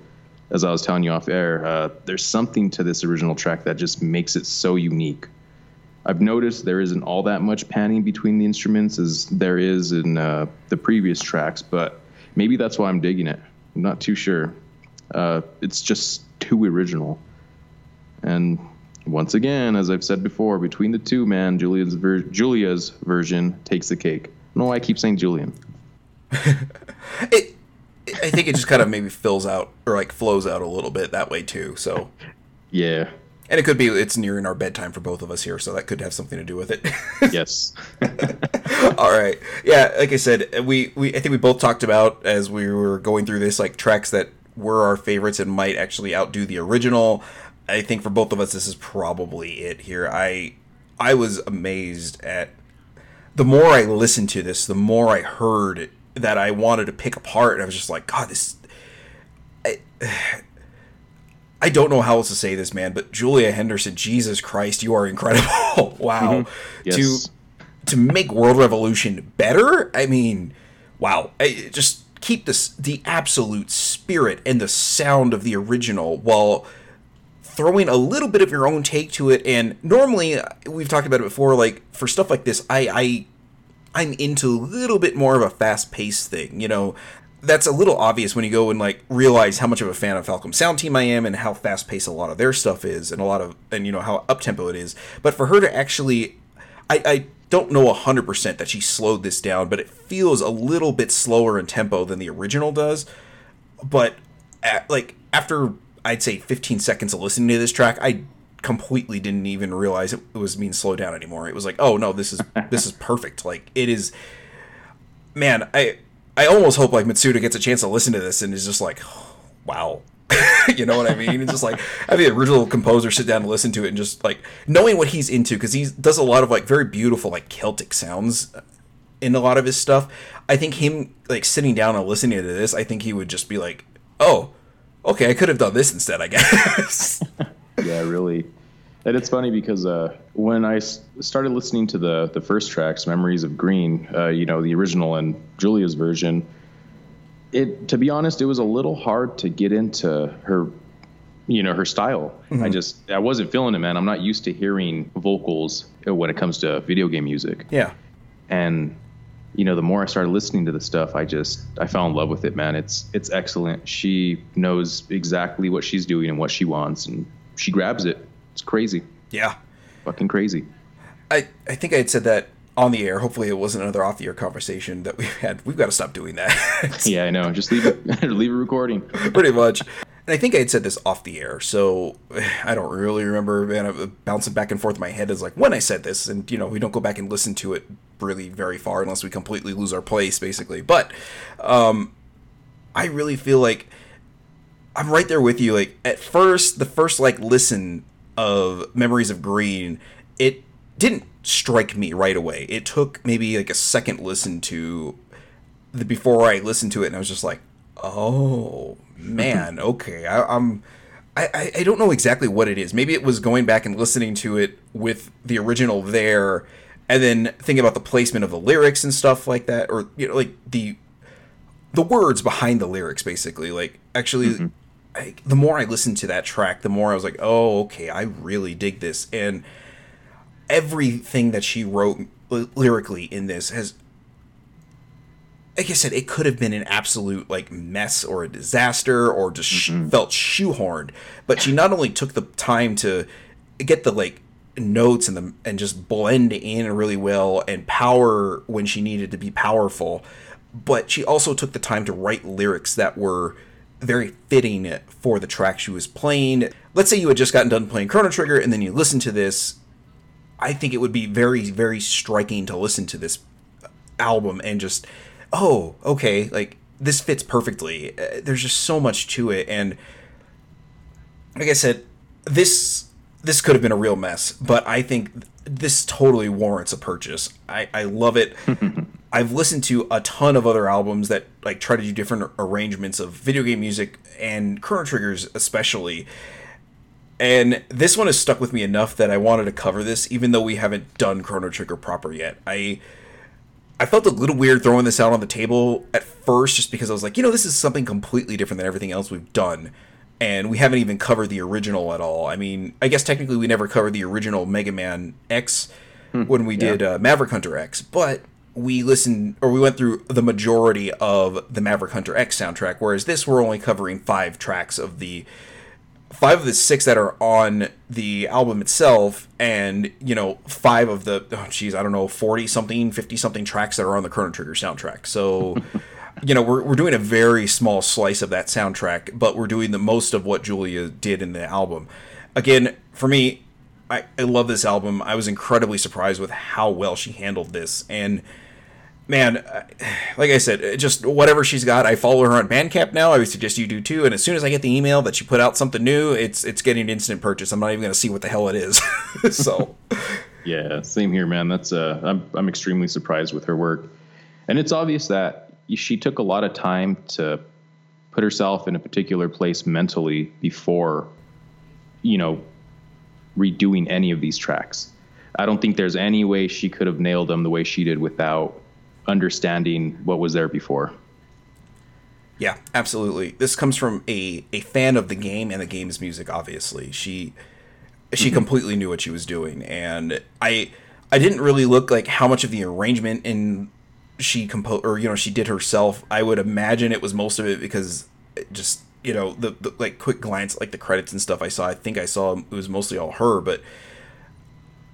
as I was telling you off air, uh, there's something to this original track that just makes it so unique. I've noticed there isn't all that much panning between the instruments as there is in uh, the previous tracks, but maybe that's why I'm digging it. I'm not too sure. Uh, it's just too original. And once again, as I've said before, between the two, man, Julia's ver- Julia's version takes the cake. No, I keep saying Julian. it i think it just kind of maybe fills out or like flows out a little bit that way too so Yeah. and it could be it's nearing our bedtime for both of us here so that could have something to do with it Yes. All right. Yeah, like I said, we, we I think we both talked about as we were going through this like tracks that were our favorites and might actually outdo the original. I think for both of us this is probably it here. I I was amazed at the more I listened to this, the more I heard that I wanted to pick apart and I was just like, god, this I, I don't know how else to say this, man, but Julia Henderson, Jesus Christ, you are incredible. wow. Mm-hmm. Yes. To to make World Revolution better, I mean, wow. I, just keep this the absolute spirit and the sound of the original while throwing a little bit of your own take to it. And normally, uh, we've talked about it before. Like for stuff like this, I, I I'm into a little bit more of a fast paced thing. You know, that's a little obvious when you go and like realize how much of a fan of Falcom Sound Team I am and how fast paced a lot of their stuff is and a lot of and you know how up tempo it is. But for her to actually, I, I don't know hundred percent that she slowed this down, but it feels a little bit slower in tempo than the original does. But at, like after I'd say 15 seconds of listening to this track, I completely didn't even realize it was being slowed down anymore. It was like, oh no, this is this is perfect. Like it is. Man, I I almost hope like Mitsuda gets a chance to listen to this and is just like, wow. you know what I mean? It's just like have the original composer sit down and listen to it and just like knowing what he's into because he does a lot of like very beautiful like Celtic sounds in a lot of his stuff. I think him like sitting down and listening to this, I think he would just be like, oh, okay, I could have done this instead, I guess. yeah, really. And it's funny because uh, when I s- started listening to the the first tracks, "Memories of Green," uh, you know, the original and Julia's version, it to be honest, it was a little hard to get into her, you know, her style. I just I wasn't feeling it, man. I'm not used to hearing vocals uh, when it comes to video game music yeah. and you know the more i started listening to the stuff i just i fell in love with it man it's it's excellent she knows exactly what she's doing and what she wants and she grabs it it's crazy Yeah. fucking crazy I, I think I had said that on the air. Hopefully, it wasn't another off the air conversation that we had. We've got to stop doing that. yeah i know just leave it leave it recording Pretty much. And I think I had said this off the air, so I don't really remember. Man, I'm bouncing back and forth in my head is like when I said this, and you know, we don't go back and listen to it really very far unless we completely lose our place, basically. But um, I really feel like I'm right there with you. Like at first, the first like listen of Memories of Green, it didn't strike me right away. It took maybe like a second listen to the before I listened to it, and I was just like, oh man, okay, I, I'm. I, I- I don't know exactly what it is. Maybe it was going back and listening to it with the original there, and then think about the placement of the lyrics and stuff like that, or you know, like the the words behind the lyrics, basically. Like actually, mm-hmm. I, the more I listened to that track, the more I was like, oh, okay, I really dig this, and everything that she wrote ly- lyrically in this has like I said, it could have been an absolute like mess or a disaster or just sh- felt shoehorned. But she not only took the time to get the like notes and the and just blend in really well and power when she needed to be powerful, but she also took the time to write lyrics that were very fitting for the track she was playing. Let's say you had just gotten done playing Chrono Trigger and then you listen to this. I think it would be very, very striking to listen to this album and just oh okay like this fits perfectly uh, there's just so much to it and like i said this this could have been a real mess but i think this totally warrants a purchase. I i love it. I've listened to a ton of other albums that like try to do different arrangements of video game music and chrono triggers especially. And this one has stuck with me enough that I wanted to cover this, even though we haven't done Chrono Trigger proper yet. I I felt a little weird throwing this out on the table at first, just because I was like, you know, this is something completely different than everything else we've done, and we haven't even covered the original at all. I mean, I guess technically we never covered the original Mega Man X when we did uh, Maverick Hunter X, but we listened or we went through the majority of the Maverick Hunter X soundtrack, whereas this we're only covering five tracks of the five of the six that are on the album itself and you know five of the oh geez i don't know 40 something 50 something tracks that are on the chrono trigger soundtrack so you know we're, we're doing a very small slice of that soundtrack but we're doing the most of what julia did in the album again for me I, I love this album i was incredibly surprised with how well she handled this and man, uh, like I said, just whatever she's got, I follow her on Bandcamp now. I would suggest you do too. And as soon as I get the email that she put out something new, it's it's getting an instant purchase. I'm not even going to see what the hell it is. so, Yeah, same here, man. That's uh, I'm I'm extremely surprised with her work, and it's obvious that she took a lot of time to put herself in a particular place mentally before, you know, redoing any of these tracks. I don't think there's any way she could have nailed them the way she did without understanding what was there before. Yeah, absolutely. This comes from a, a fan of the game and the game's music. Obviously, she she mm-hmm. completely knew what she was doing, and I I didn't really look like how much of the arrangement in she composed or you know she did herself. I would imagine it was most of it because it just you know the, the like quick glance like the credits and stuff I saw. I think I saw it was mostly all her, but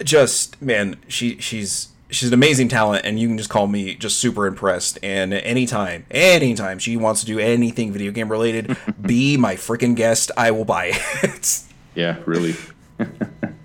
just man, she she's she's an amazing talent, and you can just call me just super impressed. And anytime, anytime she wants to do anything video game related, be my freaking guest. I will buy it. Yeah, really.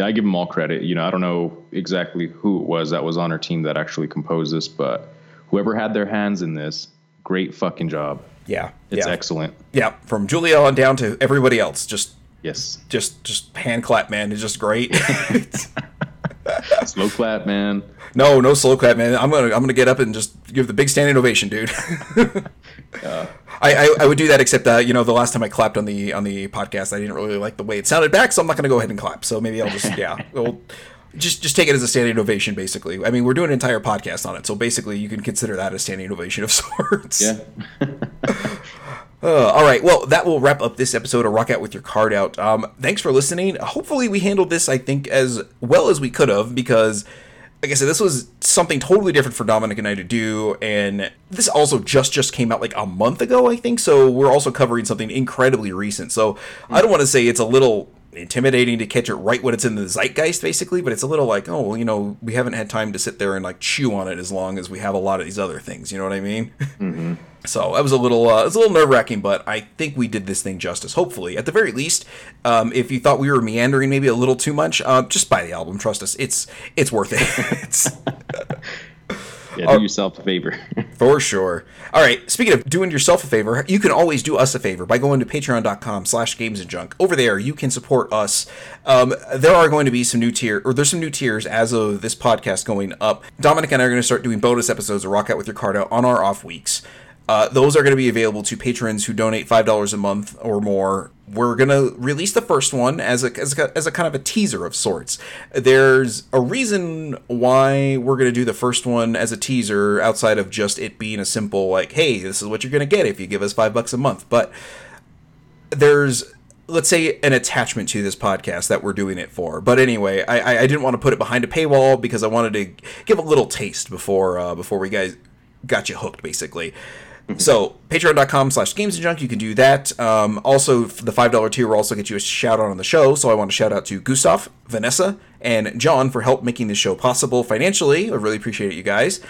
yeah, I give them all credit. You know, I don't know exactly who it was that was on our team that actually composed this, but whoever had their hands in this, great fucking job. yeah, It's yeah, excellent. yeah. From Julia on down to everybody else, just Yes. just just hand clap, man. It's just great. Slow clap, man. no, no slow clap, man. I'm gonna I'm gonna get up and just give the big standing ovation, dude. I, I, I would do that, except uh, you know the last time I clapped on the on the podcast, I didn't really like the way it sounded back, so I'm not gonna go ahead and clap. So maybe I'll just yeah, we'll just just take it as a standing ovation, basically. I mean, we're doing an entire podcast on it, so basically you can consider that a standing ovation of sorts. Yeah. Uh, all right. Well, that will wrap up this episode of Rock Out with Your Cart Out. Um, thanks for listening. Hopefully, we handled this, I think, as well as we could have because, like I said, this was something totally different for Dominic and I to do, and this also just just came out like a month ago, I think. So we're also covering something incredibly recent. So I don't want to say it's a little intimidating to catch it right when it's in the zeitgeist basically but it's a little like oh well, you know we haven't had time to sit there and like chew on it as long as we have a lot of these other things you know what i mean So that was a little, uh, it was a little nerve wracking, but I think we did this thing justice. Hopefully, at the very least, um, if you thought we were meandering maybe a little too much, uh, just buy the album. Trust us, it's it's worth it. it's, Yeah, do yourself a favor. for sure. All right. Speaking of doing yourself a favor, you can always do us a favor by going to patreon.com slash games and junk. Over there, you can support us. Um, there are going to be some new tier, or there's some new tiers as of this podcast going up. Dominic and I are going to start doing bonus episodes of Rock Out with Your Cart Out on our off weeks. Uh, those are going to be available to patrons who donate five dollars a month or more. We're to release the first one as a, as a as a kind of a teaser of sorts. There's a reason why we're to do the first one as a teaser outside of just it being a simple like, hey, this is what you're to get if you give us five bucks a month. But there's let's say an attachment to this podcast that we're doing it for. But anyway, I, I- I didn't want to put it behind a paywall because I wanted to give a little taste before uh, before we guys got you hooked, basically. So patreon.com slash games and junk, you can do that. Um, also, the $5 tier will also get you a shout out on the show. So I want to shout out to Gustav, Vanessa, and John for help making this show possible financially. I really appreciate it, you guys.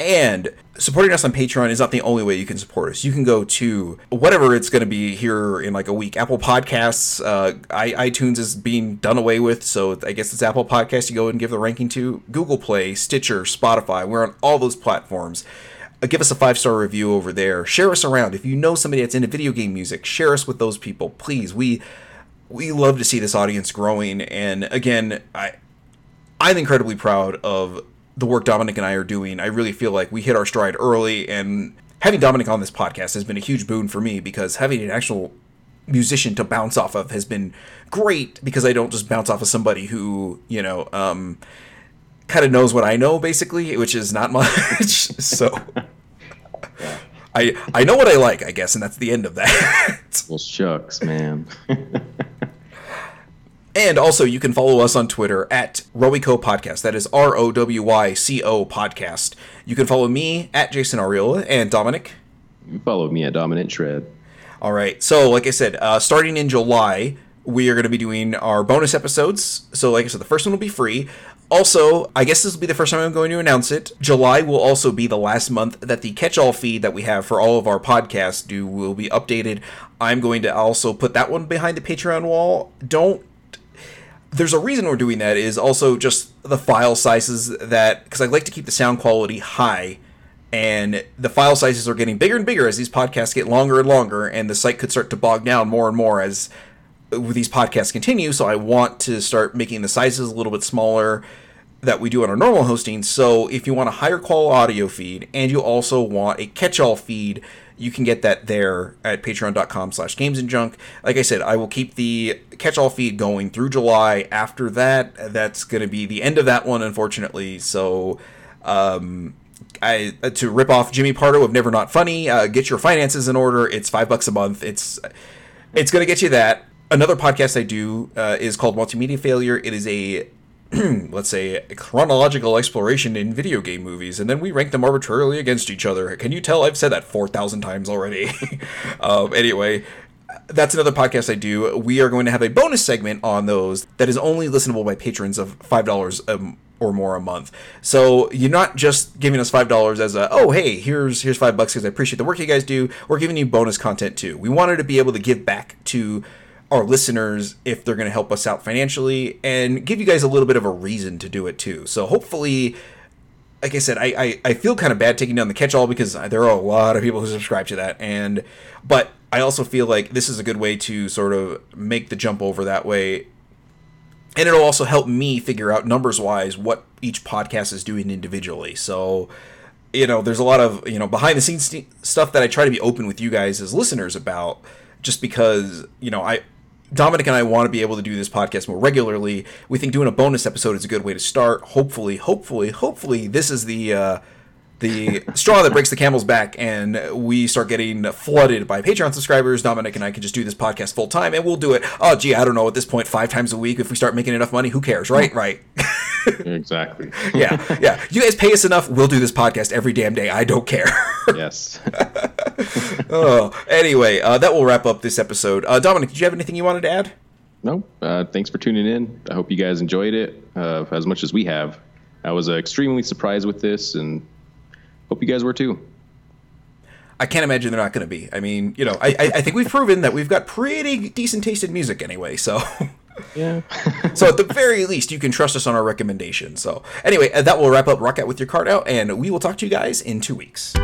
And supporting us on Patreon is not the only way you can support us. You can go to whatever it's going to be here in like a week. Apple Podcasts, uh, iTunes is being done away with, so I guess it's Apple Podcasts. You go and give the ranking to Google Play, Stitcher, Spotify. We're on all those platforms. Uh, give us a five star review over there. Share us around. If you know somebody that's into video game music, share us with those people, please. We we love to see this audience growing. And again, I I'm incredibly proud of the work Dominic and I are doing. I really feel like we hit our stride early, and having Dominic on this podcast has been a huge boon for me because having an actual musician to bounce off of has been great because I don't just bounce off of somebody who, you know, um, kind of knows what I know basically, which is not much. so I I know what I like, I guess, and that's the end of that. well, shucks, man. And also, you can follow us on Twitter at Rowyco Podcast. That is R O W Y C O Podcast. You can follow me at Jason Arriola and Dominic. you follow me at Dominant Shred. All right. So, like I said, uh, starting in July, we are going to be doing our bonus episodes. So, like I said, the first one will be free. Also, I guess this will be the first time I'm going to announce it. July will also be the last month that the catch-all feed that we have for all of our podcasts do will be updated. I'm going to also put that one behind the Patreon wall. Don't there's a reason we're doing that is also just the file sizes that because I like to keep the sound quality high and the file sizes are getting bigger and bigger as these podcasts get longer and longer and the site could start to bog down more and more as these podcasts continue so I want to start making the sizes a little bit smaller that we do on our normal hosting so if you want a higher quality audio feed and you also want a catch-all feed you can get that there at patreon.com slash games and junk like i said i will keep the catch-all feed going through july after that that's going to be the end of that one unfortunately so um, I uh, to rip off Jimmy Pardo of Never Not Funny. Uh, get your finances in order. It's five bucks a month. It's it's gonna get you that. Another podcast I do uh, is called Multimedia Failure. It is a let's say a chronological exploration in video game movies, and then we rank them arbitrarily against each other. Can you tell I've said that four thousand times already? um, anyway, that's another podcast I do. We are going to have a bonus segment on those that is only listenable by patrons of five dollars um, or more a month. So you're not just giving us five dollars as a oh hey here's here's five bucks because I appreciate the work you guys do. We're giving you bonus content too. We wanted to be able to give back to our listeners if they're going to help us out financially and give you guys a little bit of a reason to do it too. So hopefully like I said, I, I, I feel kind of bad taking down the catch-all because there are a lot of people who subscribe to that, and but I also feel like this is a good way to sort of make the jump over that way, and it'll also help me figure out numbers-wise what each podcast is doing individually. So, you know, there's a lot of you know behind-the-scenes st- stuff that I try to be open with you guys as listeners about, just because you know I Dominic and I want to be able to do this podcast more regularly. We think doing a bonus episode is a good way to start. Hopefully, hopefully, hopefully, this is the uh, the straw that breaks the camel's back, and we start getting flooded by Patreon subscribers. Dominic and I can just do this podcast full time, and we'll do it. Oh, gee, I don't know at this point, five times a week. If we start making enough money, who cares, right? Right. exactly. yeah, yeah. You guys pay us enough, we'll do this podcast every damn day. I don't care. yes. oh, anyway, uh, that will wrap up this episode. Uh, Dominic, did you have anything you wanted to add? No. Uh, thanks for tuning in. I hope you guys enjoyed it uh, as much as we have. I was uh, extremely surprised with this, and hope you guys were too. I can't imagine they're not going to be. I mean, you know, I, I, I think we've proven that we've got pretty decent tasted music anyway. So. Yeah. so at the very least, you can trust us on our recommendations. So anyway, uh, that will wrap up Rock Out with your cart out, and we will talk to you guys in two weeks.